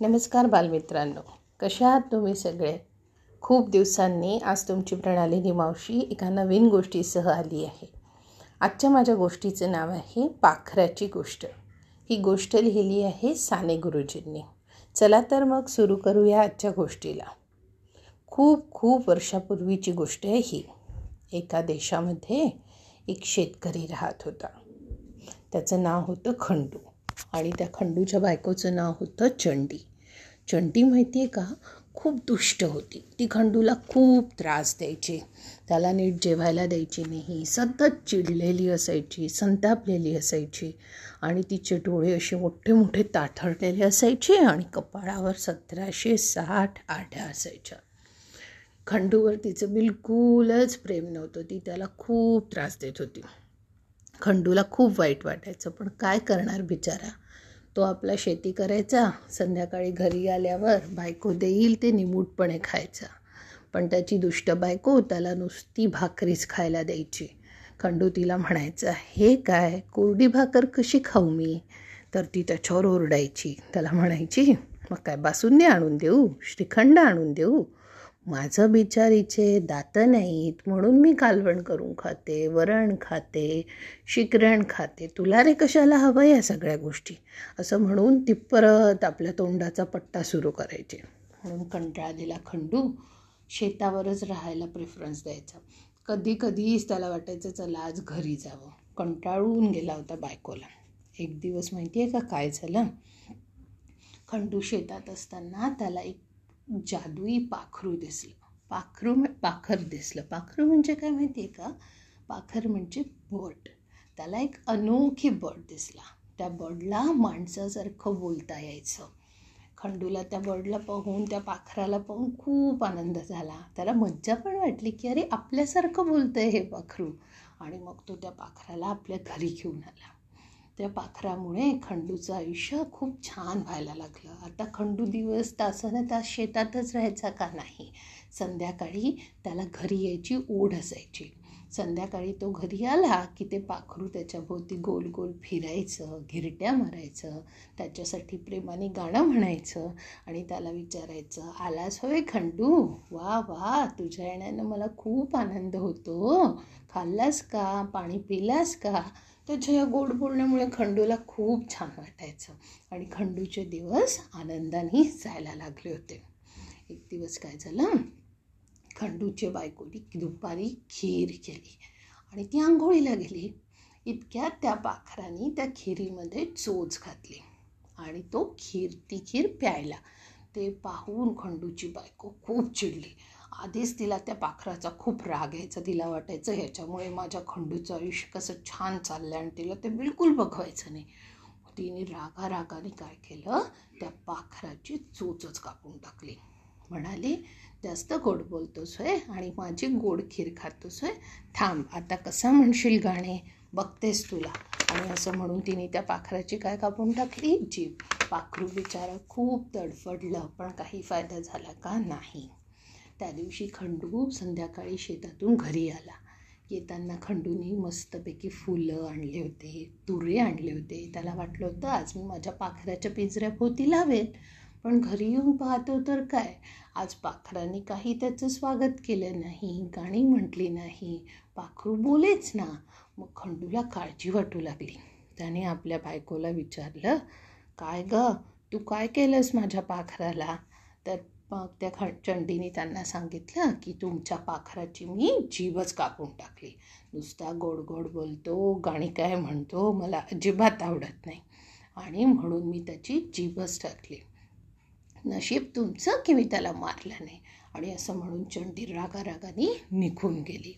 नमस्कार बालमित्रांनो. कशा आहात तुम्ही सगळे? खूप दिवसांनी आज तुमची प्रणालिनी मावशी एका नवीन गोष्टीसह आली आहे. आजच्या माझ्या गोष्टीचं नाव आहे पाखराची गोष्ट. ही गोष्ट लिहिली आहे साने गुरुजींनी. चला तर मग सुरू करूया आजच्या गोष्टीला. खूप खूप वर्षापूर्वीची गोष्ट आहे ही. एका देशामध्ये एक शेतकरी राहत होता. त्याचं नाव होतं खंडू आणि त्या खंडूच्या बायकोचं नाव होतं चंडी. चंडी माहिती आहे का? खूप दुष्ट होती. ती खंडूला खूप त्रास द्यायची. त्याला नीट जेवायला द्यायची नाही. सतत चिडलेली असायची संतापलेली असायची आणि तिचे डोळे असे मोठे मोठे ताठरलेले असायचे आणि कपाळावर सतराशे साठ आठ्या असायच्या. खंडूवर तिचं बिलकुलच प्रेम नव्हतं. ती त्याला खूप त्रास देत होती. खंडूला खूप वाईट वाटायचं. पण काय करणार बिचारा? तो आपला शेती करायचा संध्याकाळी घरी आल्यावर बायको देईल ते निमूटपणे खायचा. पण त्याची दुष्ट बायको त्याला नुसती भाकरीच खायला द्यायची. खंडू तिला म्हणायचा हे काय कोरडी भाकर कशी खाऊ मी? तर ती त्याच्यावर ओरडायची. त्याला म्हणायची मग काय बासुंदी आणून देऊ? श्रीखंड आणून देऊ? माझं बिचारीचे दातं नाहीत म्हणून मी कालवण करून खाते वरण खाते शिकरण खाते. तुला रे कशाला हवं या सगळ्या गोष्टी? असं म्हणून ती परत आपल्या तोंडाचा पट्टा सुरू करायचे. म्हणून कंटाळलेला खंडू. शेतावरच राहायला प्रेफरन्स द्यायचा. कधी कधीच त्याला वाटायचं चला आज घरी जावं. कंटाळून गेला होता बायकोला. एक दिवस माहिती आहे का काय झालं? खंडू शेतात असताना त्याला एक जादुई पाखरू दिसलं. पाखरू पाखर दिसलं. पाखरू म्हणजे काय माहिती आहे का? पाखर म्हणजे बर्ड त्याला एक अनोखी बर्ड दिसला. त्या बर्डला माणसासारखं बोलता यायचं. खंडूला त्या बर्डला पाहून त्या पाखराला पाहून खूप आनंद झाला. त्याला मज्जा पण वाटली की अरे आपल्यासारखं बोलतं आहे हे पाखरू. आणि मग तो त्या पाखराला आपल्या घरी घेऊन आला. त्या पाखरामुळे खंडूचं आयुष्य खूप छान व्हायला लागलं. आता खंडू दिवस तासाने तास शेतातच राहायचा का नाही? संध्याकाळी त्याला घरी यायची ओढ असायची. संध्याकाळी तो घरी आला की ते पाखरू त्याच्याभोवती गोल गोल फिरायचं घिरट्या मारायचं त्याच्यासाठी प्रेमाने गाणं म्हणायचं आणि त्याला विचारायचं आलास होय खंडू? वा वा तुझ्या येण्यानं मला खूप आनंद होतो. खाल्लास का? पाणी पिलास का? त्याच्या या गोड बोलण्यामुळे खंडूला खूप छान वाटायचं. आणि खंडूचे दिवस आनंदाने जायला लागले होते. एक दिवस काय झालं? खंडूची बायकोनी दुपारी खीर केली आणि ती आंघोळीला गेली. इतक्यात त्या पाखराने त्या खिरीमध्ये चोच घातली आणि तो खीर ती खीर प्यायला. ते पाहून खंडूची बायको खूप चिडली. आधीच तिला त्या पाखराचा खूप राग यायचा तिला वाटायचं ह्याच्यामुळे माझ्या खंडूचं आयुष्य कसं छान चाललं आणि तिला ते बिलकुल बघवायचं नाही. तिने रागा रागाने काय केलं? त्या पाखराची चोचच कापून टाकली. म्हणाली जास्त गोड बोलतोस होय आणि माझी गोड खीर खातोस होय? थांब आता कसा म्हणशील गाणे? बघतेस तुला. आणि असं म्हणून तिने त्या पाखराची काय कापून टाकली? जीभ. पाखरू बिचारा खूप तडफडलं पण काही फायदा झाला का? नाही. त्या दिवशी खंडू संध्याकाळी शेतातून घरी आला. येताना खंडूनी मस्तपैकी फुलं आणले होते तुरे आणले होते. त्याला वाटलं होतं आज मी माझ्या पाखराच्या पिंजऱ्याभोवती लावेल पण घरी येऊन पाहतो तर काय? आज पाखराने काही त्याचं स्वागत केलं नाही गाणी म्हटली नाही. पाखरू बोलेच ना. मग खंडूला काळजी वाटू लागली. त्याने आपल्या बायकोला विचारलं काय ग? तू काय केलंस माझ्या पाखराला? तर मग त्या ख चंडीने त्यांना सांगितलं की तुमच्या पाखराची मी जीवच कापून टाकली. नुसता गोड गोड बोलतो गाणी काय म्हणतो मला अजिबात आवडत नाही. आणि म्हणून मी त्याची जीवच टाकली. नशीब तुमचं की मी त्याला मारलं नाही? आणि असं म्हणून चंडी रागा रागाने निघून गेली.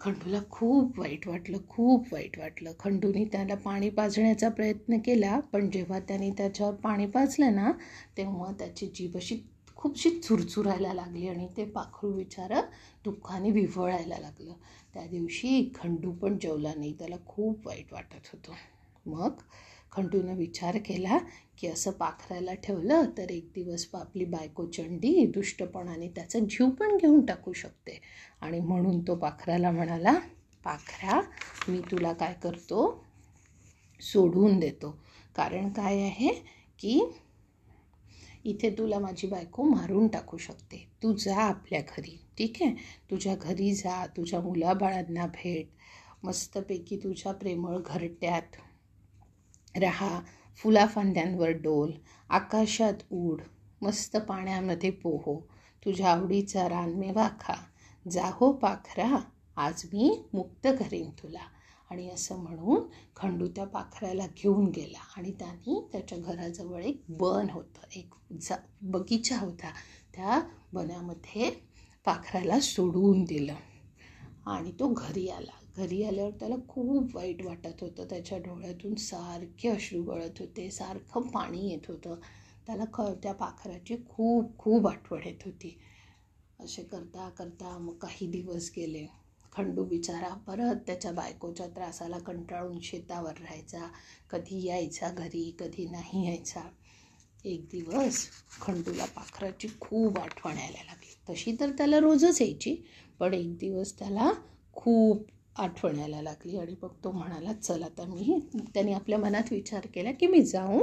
खंडूला खूप वाईट वाटलं खूप वाईट वाटलं. खंडूने त्याला पाणी पाजण्याचा प्रयत्न केला पण जेव्हा त्याने त्याच्यावर पाणी पाजलं ना तेव्हा त्याची जीभ अशी खूपशी चुरचुरायला लागली आणि ते पाखरू विचार दुःखाने विव्हळायला लागलं. त्या दिवशी खंडू पण जेवला नाही त्याला खूप वाईट वाटत होतं. मग खंडूनं विचार केला की असं पाखराला ठेवलं तर एक दिवस आपली बायको चंडी दुष्टपणाने त्याचा जीव पण घेऊन टाकू शकते. आणि म्हणून तो पाखराला म्हणाला पाखरा मी तुला काय करतो? सोडून देतो. कारण काय आहे की इथे तुला माझी बायको मारून टाकू शकते. तू जा आपल्या घरी ठीक आहे? तुझ्या घरी जा तुझ्या मुलाबाळांना भेट. मस्तपैकी तुझ्या प्रेमळ घरट्यात रहा फुलाफांद्यांवर डोल आकाशात उड मस्त पाण्यामध्ये पोहो तुझ्या आवडीचा रानमेवा खा जाहो पाखरा आज मी मुक्त करेन तुला. आणि असं म्हणून खंडू त्या पाखराला घेऊन गेला आणि त्याने त्याच्या घराजवळ एक बन होतं एक जा बगीचा होता. त्या बनामध्ये पाखराला सोडवून दिलं आणि तो घरी आला. घरी आल्यावर त्याला खूप वाईट वाटत होतं. त्याच्या डोळ्यातून सारखे अश्रू गळत होते सारखं पाणी येत होतं. त्याला ख त्या पाखराची खूप खूप आठवण येत होती. असे करता करता मग काही दिवस गेले. खंडू बिचारा परत त्याच्या बायकोच्या त्रासाला कंटाळून शेतावर राहायचा. कधी यायचा घरी कधी नाही यायचा. एक दिवस खंडूला पाखराची खूप आठवण यायला लागली. तशी तर त्याला रोजच यायची पण एक दिवस त्याला खूप आठवण यायला लागली आणि मग तो म्हणाला चल आता मी त्याने आपल्या मनात विचार केला की मी जाऊन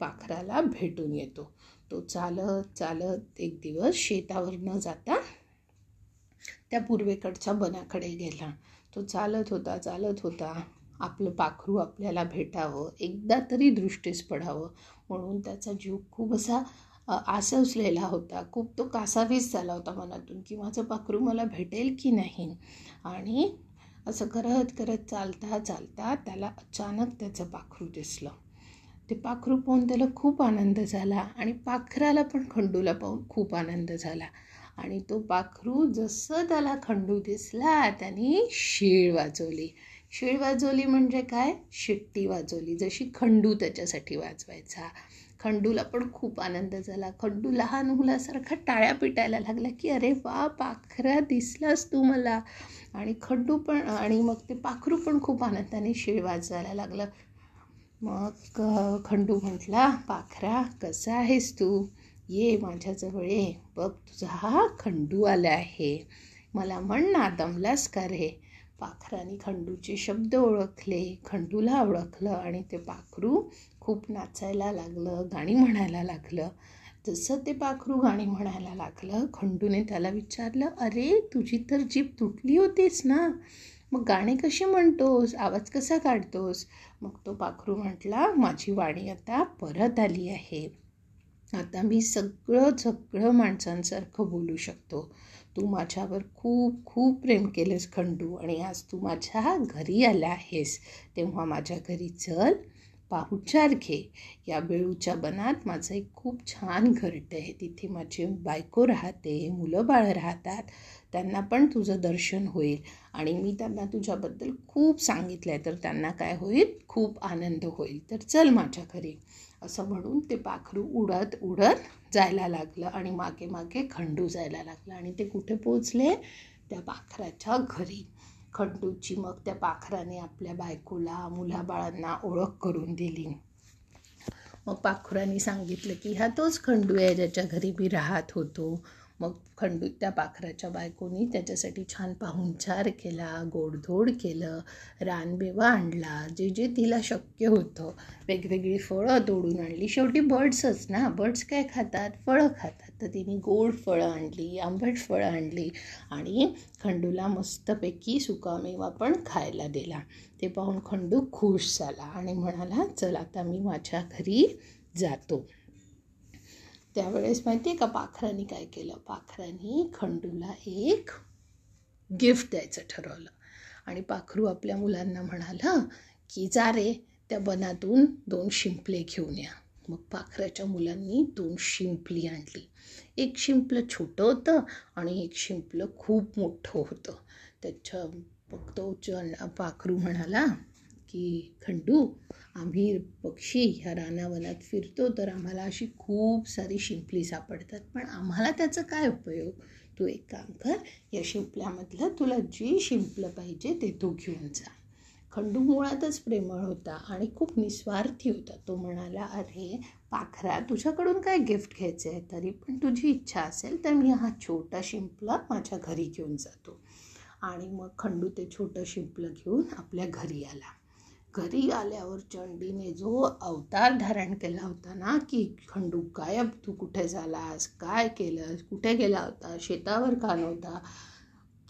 पाखराला भेटून येतो. तो चालत चालत एक दिवस शेतावर न जाता त्या पूर्वेकडच्या बनाकडे गेला. तो चालत होता चालत होता. आपलं पाखरू आपल्याला भेटावं एकदा तरी दृष्टीस पडावं म्हणून त्याचा जीव खूप असा आसवसलेला होता. खूप तो कासावीस झाला होता मनातून की माझं पाखरू मला भेटेल की नाही? आणि असं करत करत चालता चालता त्याला अचानक त्याचं पाखरू दिसलं. ते पाखरू पाहून त्याला खूप आनंद झाला आणि पाखराला पण खंडूला पाहून खूप आनंद झाला. आणि तो पाखरू जसं त्याला खंडू दिसला त्याने शीळ वाजवली. शिळ वाजवली म्हणजे काय? शिट्टी वाजवली जशी खंडू त्याच्यासाठी वाजवायचा. खंडूला पण खूप आनंद झाला. खंडू लहान मुलासारखा टाळ्या पिटायला लागला की अरे वा पाखरा दिसलास तू मला. आणि खंडू पण आणि मग ते पाखरू पण खूप आनंदाने शिळ वाजवायला लागलं. मग खंडू म्हटला पाखरा कसा आहेस तू? ये माझ्याजवळ ये. बघ तुझा हा खंडू आला आहे. मला म्हण ना दमलास का रे? पाखराने खंडूचे शब्द ओळखले खंडूला ओळखलं आणि ते पाखरू खूप नाचायला लागलं गाणी म्हणायला लागलं. जसं ते पाखरू गाणी म्हणायला लागलं खंडूने त्याला विचारलं अरे तुझी तर जीभ तुटली होतीस ना? मग गाणे कसे म्हणतोस? आवाज कसा काढतोस? मग तो पाखरू म्हटला माझी वाणी आता परत आली आहे. आता मी सगळं सगळं माणसांसारखं बोलू शकतो. तू माझ्यावर खूप खूप प्रेम केलंस खंडू आणि आज तू माझ्या घरी आला आहेस. तेव्हा माझ्या घरी चल पाहुचार घे. या बेळूच्या बनात माझं एक खूप छान घरटं आहे. तिथे माझी बायको राहते मुलं बाळं राहतात. त्यांना पण तुझं दर्शन होईल. आणि मी त्यांना तुझ्याबद्दल खूप सांगितलं आहे तर त्यांना काय होईल? खूप आनंद होईल. तर चल माझ्या घरी. असं म्हणून ते पाखरू उडत उडत जायला लागलं आणि मागे मागे खंडू जायला लागलं आणि ते कुठे पोचले त्या पाखराच्या घरी. खंडूची मग त्या पाखराने आपल्या बायकोला मुलाबाळांना ओळख करून दिली. मग पाखरांनी सांगितलं की हा तोच खंडू आहे ज्याच्या घरी मी राहत होतो. मग खंडू त्या पाखराच्या बायकोनी त्याच्यासाठी छान पाहुणचार केला गोडधोड केलं रानबेवा आणला जे जे तिला शक्य होतं. वेगवेगळी फळं तोडून आणली. शेवटी बर्ड्सच ना? बर्ड्स काय खातात? फळं खातात. तर तिने गोड फळं आणली आंबट फळं आणली आणि खंडूला मस्तपैकी सुकामेवा पण खायला दिला. ते पाहून खंडू खुश झाला आणि म्हणाला चल आता मी माझ्या घरी जातो. त्यावेळेस माहिती आहे का पाखरांनी काय केलं? पाखरांनी खंडूला एक गिफ्ट द्यायचं ठरवलं. आणि पाखरू आपल्या मुलांना म्हणालं की जा रे त्या बनातून दोन शिंपले घेऊन या. मग पाखराच्या मुलांनी दोन शिंपली आणली. एक शिंपलं छोटं होतं आणि एक शिंपलं खूप मोठं होतं. त्याच्या मग तो पाखरू म्हणाला की खंडू आम्ही पक्षी ह्या रानावनात फिरतो तर आम्हाला अशी खूप सारी शिंपली सापडतात. पण आम्हाला त्याचा काय उपयोग? तू एक काम कर या शिंपल्यामधलं तुला जी शिंपलं पाहिजे ते तू घेऊन जा. खंडू मुळातच प्रेमळ होता आणि खूप निस्वार्थी होता. तो म्हणाला अरे पाखरा तुझ्याकडून काय गिफ्ट घ्यायचं आहे? तरी पण तुझी इच्छा असेल तर मी हा छोटा शिंपला माझ्या घरी घेऊन जातो. आणि मग खंडू ते छोटं शिंपलं घेऊन आपल्या घरी आला. घरी आल्यावर चंडीने जो अवतार धारण केला होता ना की खंडू गायब तू कुठे झालास? काय केलंस? कुठे गेला होता? शेतावर का नव्हता?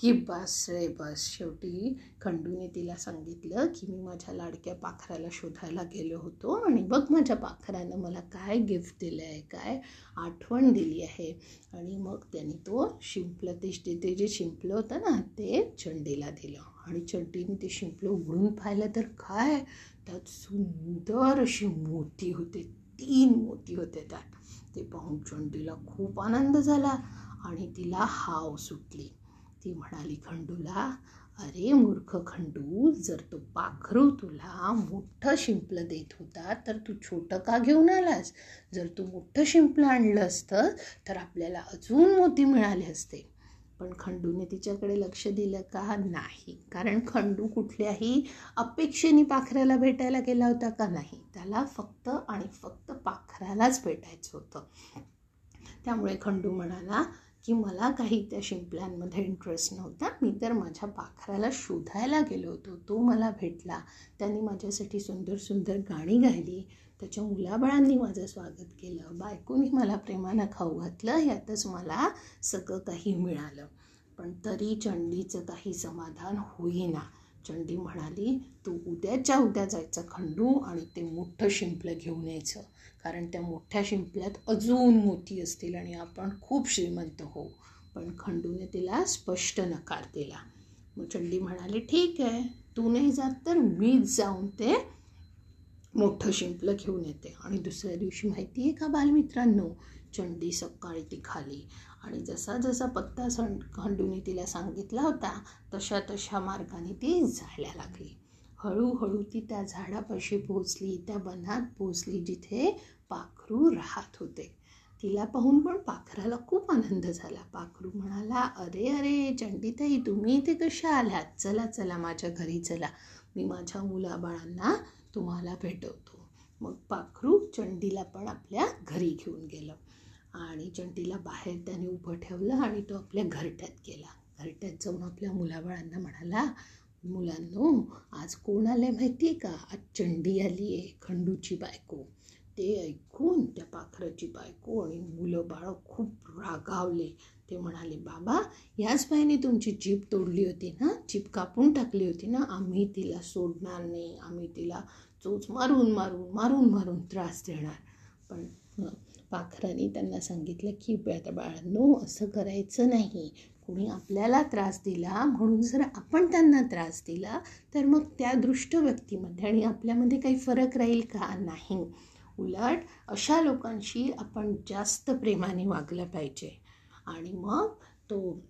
की बस रे बस. शेवटी खंडूने तिला सांगितलं की मी माझ्या लाडक्या पाखराला शोधायला गेलो होतो आणि बघ माझ्या पाखरानं मला काय गिफ्ट दिलं आहे काय आठवण दिली आहे. आणि मग त्यांनी तो शिंपलं ते ते जे शिंपलं होतं ना ते चंडीला दिलं. आणि चंडीने ते शिंपलं उघडून पाहिलं तर काय? त्यात सुंदर अशी मोती होते तीन मोती होते त्यात. ते पाहून चंडीला खूप आनंद झाला आणि तिला हाव सुटली. ती म्हणाली खंडूला अरे मूर्ख खंडू जर तो पाखरू तुला मोठं शिंपलं देत होता तर तू छोटं का घेऊन आलास? जर तू मोठं शिंपलं आणलं असतं तर आपल्याला अजून मोती मिळाले असते. पण खंडूने तिच्याकडे लक्ष दिलं का? नाही. कारण खंडू कुठल्याही अपेक्षेने पाखराला भेटायला गेला होता का नाही? त्याला फक्त आणि फक्त पाखरालाच भेटायचं होतं. त्यामुळे खंडू म्हणाला की मला काही त्या शिंपल्यांमध्ये इंटरेस्ट नव्हता. मी तर माझ्या पाखराला शोधायला गेलो होतो. तो मला भेटला. त्यांनी माझ्यासाठी सुंदर सुंदर गाणी गायली. त्याच्या मुलाबाळांनी माझं स्वागत केलं. बायकोनी मला प्रेमानं खाऊ घातलं. यातच मला सगळं काही मिळालं. पण तरी चंडीचं काही समाधान होईना. चंडी म्हणाली तू उद्याच्या उद्या जायचं खंडू आणि ते मोठं शिंपलं घेऊन यायचं. कारण त्या मोठ्या शिंपल्यात अजून मोती असतील आणि आपण खूप श्रीमंत होऊ. पण खंडूने तिला स्पष्ट नकार दिला. मग चंडी म्हणाली ठीक आहे तू नाही जात तर मीच जाऊन ते मोठं शिंपलं घेऊन येते. आणि दुसऱ्या दिवशी माहिती आहे का बालमित्रांनो चंडी सकाळी ती खाली आणि जसा जसा पत्ता सं खंडूने तिला सांगितला होता तशा तशा मार्गाने ती जायला लागली. हळूहळू ती त्या झाडापाशी पोचली त्या वनात पोचली जिथे पाखरू राहत होते. तिला पाहून पण पाखराला खूप आनंद झाला. पाखरू म्हणाला अरे अरे चंडीताई तुम्ही इथे कशा आल्यात चला चला माझ्या घरी चला. मी माझ्या मुलाबाळांना तुम्हाला भेटवतो. मग पाखरू चंडीला पण आपल्या घरी घेऊन गेलं. आणि चंडीला बाहेर त्याने उभं ठेवलं आणि तो आपल्या घरट्यात गेला. घरट्यात जाऊन आपल्या मुलाबाळांना म्हणाला मुलांनो आज कोण आलं माहिती आहे का? आज चंडी आली आहे खंडूची बायको. ते ऐकून त्या पाखराची बायको आणि मुलं बाळं खूप रागावले. ते म्हणाले बाबा याच बाईने तुमची जीप तोडली होती ना? जीप कापून टाकली होती ना? आम्ही तिला सोडणार नाही. आम्ही तिला चोच मारून मारून मारून मारून त्रास देणार. पण पाखराने त्यांना सांगितलं की आता बाळांनो असं करायचं नाही. कुणी आपल्याला त्रास दिला म्हणून जर आपण त्यांना त्रास दिला तर मग त्या दृष्ट व्यक्तीमध्ये आणि आपल्यामध्ये काही फरक राहील का? नाही. उलट अशा लोकांशी आपण जास्त प्रेमाने वागलं पाहिजे. आणि मग तो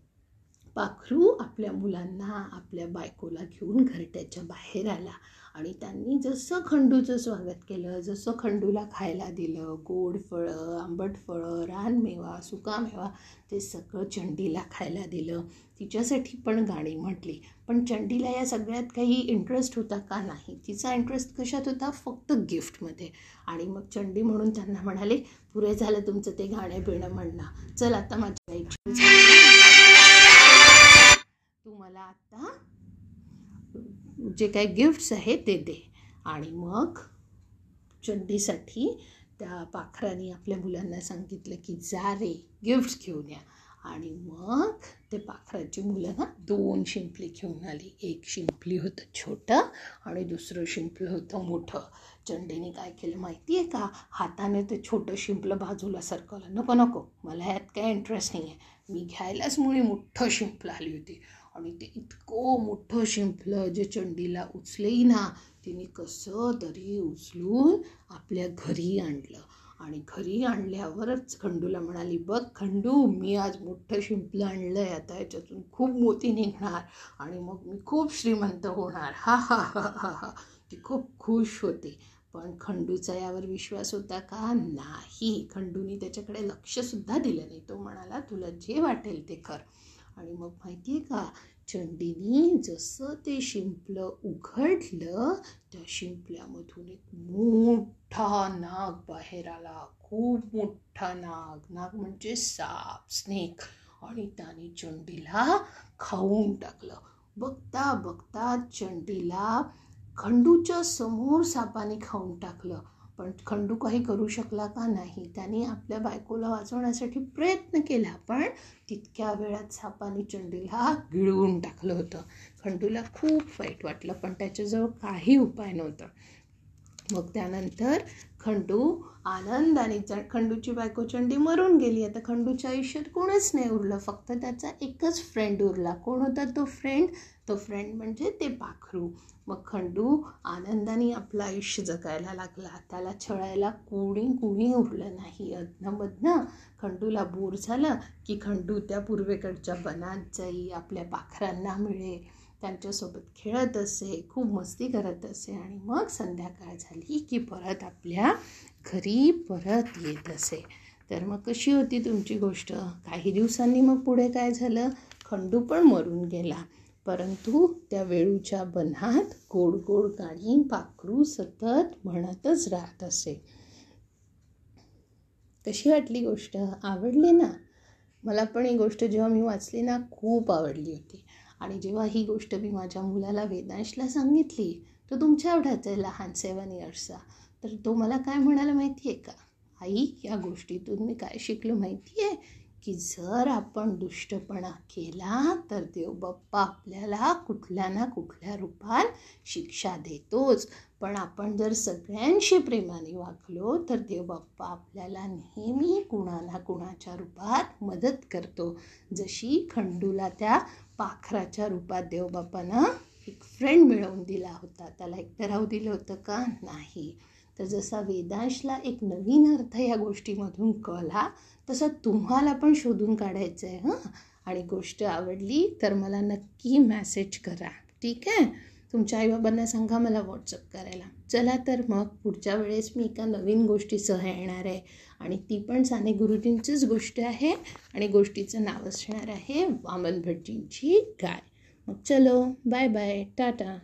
पाखरू आपल्या मुलांना आपल्या बायकोला घेऊन घरट्याच्या बाहेर आला. आणि त्यांनी जसं खंडूचं स्वागत केलं जसं खंडूला खायला दिलं गोड फळं आंबट फळं रानमेवा सुकामेवा ते सगळं चंडीला खायला दिलं. तिच्यासाठी पण गाणी म्हटली. पण चंडीला या सगळ्यात काही इंटरेस्ट होता का नाही? तिचा इंटरेस्ट कशात होता? फक्त गिफ्टमध्ये आणि मग चंडी म्हणून त्यांना म्हणाले पुरे झालं तुमचं ते गाणे बिणं म्हणणं. चल आता माझ्या तू मला आत्ता जे काही गिफ्ट्स आहेत ते दे. आणि मग चंडीसाठी त्या पाखराने आपल्या मुलांना सांगितलं की जा रे गिफ्ट्स घेऊन या. आणि मग ते पाखराची मुलं ना दोन शिंपली घेऊन आली. एक शिंपली होतं छोटं आणि दुसरं शिंपलं होतं मोठं. चंडीने काय केलं माहिती आहे का? हाताने ते छोटं शिंपलं बाजूला सरकवलं. नको नको मला ह्यात काय इंटरेस्ट नाही आहे मी घ्यायलाच मुळे मोठं शिंपलं आली होती. आणि ते इतकं मोठं शिंपलं जे चंडीला उचलेही ना तिने कसं तरी उचलून आपल्या घरी आणलं. आणि घरी आणल्यावरच खंडूला म्हणाली बघ खंडू मी आज मोठं शिंपलं आणलं आहे आता याच्यातून खूप मोती निघणार आणि मग मी खूप श्रीमंत होणार. हा हा हा हा हा. ती खूप खुश होती. पण खंडूचा यावर विश्वास होता का? नाही. खंडूनी त्याच्याकडे लक्षसुद्धा दिलं नाही. तो म्हणाला तुला जे वाटेल ते कर. आणि मग माहिती आहे का? चंडीनी जसं ते शिंपलं उघडलं त्या शिंपल्यामधून एक मोठा नाग बाहेर आला. खूप मोठा नाग. नाग म्हणजे साप स्नेक. आणि त्याने चंडीला खाऊन टाकलं. बघता बघता चंडीला खंडूच्या समोर सापाने खाऊन टाकलं. पण खंडू काही करू शकला का नाही? त्याने आपल्या बायकोला वाचवण्यासाठी प्रयत्न केला पण तितक्या वेळात सापाने चंडीला गिळवून टाकलं होतं. खंडूला खूप वाईट वाटलं पण त्याच्याजवळ काही उपाय नव्हता. मग त्यानंतर खंडू आनंदाने च खंडूची बायको चंडी मरून गेली. आता खंडूच्या आयुष्यात कोणच नाही उरलं फक्त त्याचा एकच फ्रेंड उरला. कोण होता तो फ्रेंड तो फ्रेंड म्हणजे ते पाखरू. मग खंडू आनंदाने आपलं आयुष्य जगायला लागला. त्याला छळायला कुणी कुणी उरलं नाही. अधनमधनं खंडूला बोर झालं की खंडू त्या पूर्वेकडच्या बनात जाई आपल्या पाखरांना मिळे. त्यांच्यासोबत खेळत असे खूप मस्ती करत असे आणि मग संध्याकाळ झाली की परत आपल्या घरी परत येत असे. तर मग कशी होती तुमची गोष्ट? काही दिवसांनी मग पुढे काय झालं? खंडू पण मरून गेला. परंतु त्या वेळूच्या बन्हात गोड गोड गाणी पाखरू सतत म्हणतच राहत असे. कशी वाटली गोष्ट. आवडली ना? मला पण ही गोष्ट जेव्हा मी वाचली ना खूप आवडली होती. आणि जेव्हा ही गोष्ट मी माझ्या मुलाला वेदांशला सांगितली तो तुमच्या एवढाच आहे लहान सेवन इयर्सचा तर तो मला काय म्हणायला माहिती आहे का? आई या गोष्टीतून मी काय शिकलो माहिती आहे की जर आपण दुष्टपणा केला तर देव बाप्पा आपल्याला कुठल्या ना कुठल्या रूपात शिक्षा देतोच. पण आपण जर सगळ्यांशी प्रेमाने वागलो तर देव बाप्पा आपल्याला नेहमी कुणा ना कुणाच्या रूपात मदत करतो. जशी खंडूला त्या पाखराच्या रूपात देवबाप्पानं एक फ्रेंड मिळवून दिला होता. त्याला एकटं राहू दिलं होतं का? नाही. तर जसा वेदांशला एक नवीन अर्थ या गोष्टीमधून कळला तसं तुम्हाला पण शोधून काढायचं आहे हां? आणि गोष्ट आवडली तर मला नक्की मॅसेज करा. ठीक आहे? तुमच्या आईबाबांना सांगा मला व्हॉट्सअप करायला. चला तर मग पुढच्या वेळेस मी एका नवीन गोष्टीसह येणार आहे. आणि ती पण साने गुरुजींचीच गोष्ट आहे आणि गोष्टीचं नाव असणार आहे वामन भटजींची गाय. मग चलो बाय बाय टाटा.